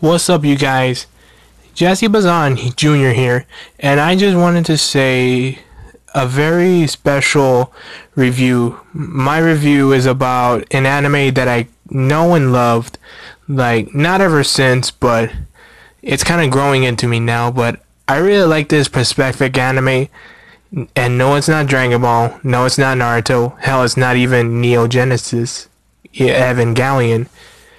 What's up, you guys? Jesse Bazan Jr. here, and I just wanted to say a very special review. My review is about an anime that I know and loved, like, not ever since, but it's kind of growing into me now. But I really like this perspective anime, and no, it's not Dragon Ball, no, it's not Naruto, hell, it's not even Neo Genesis, Evangelion.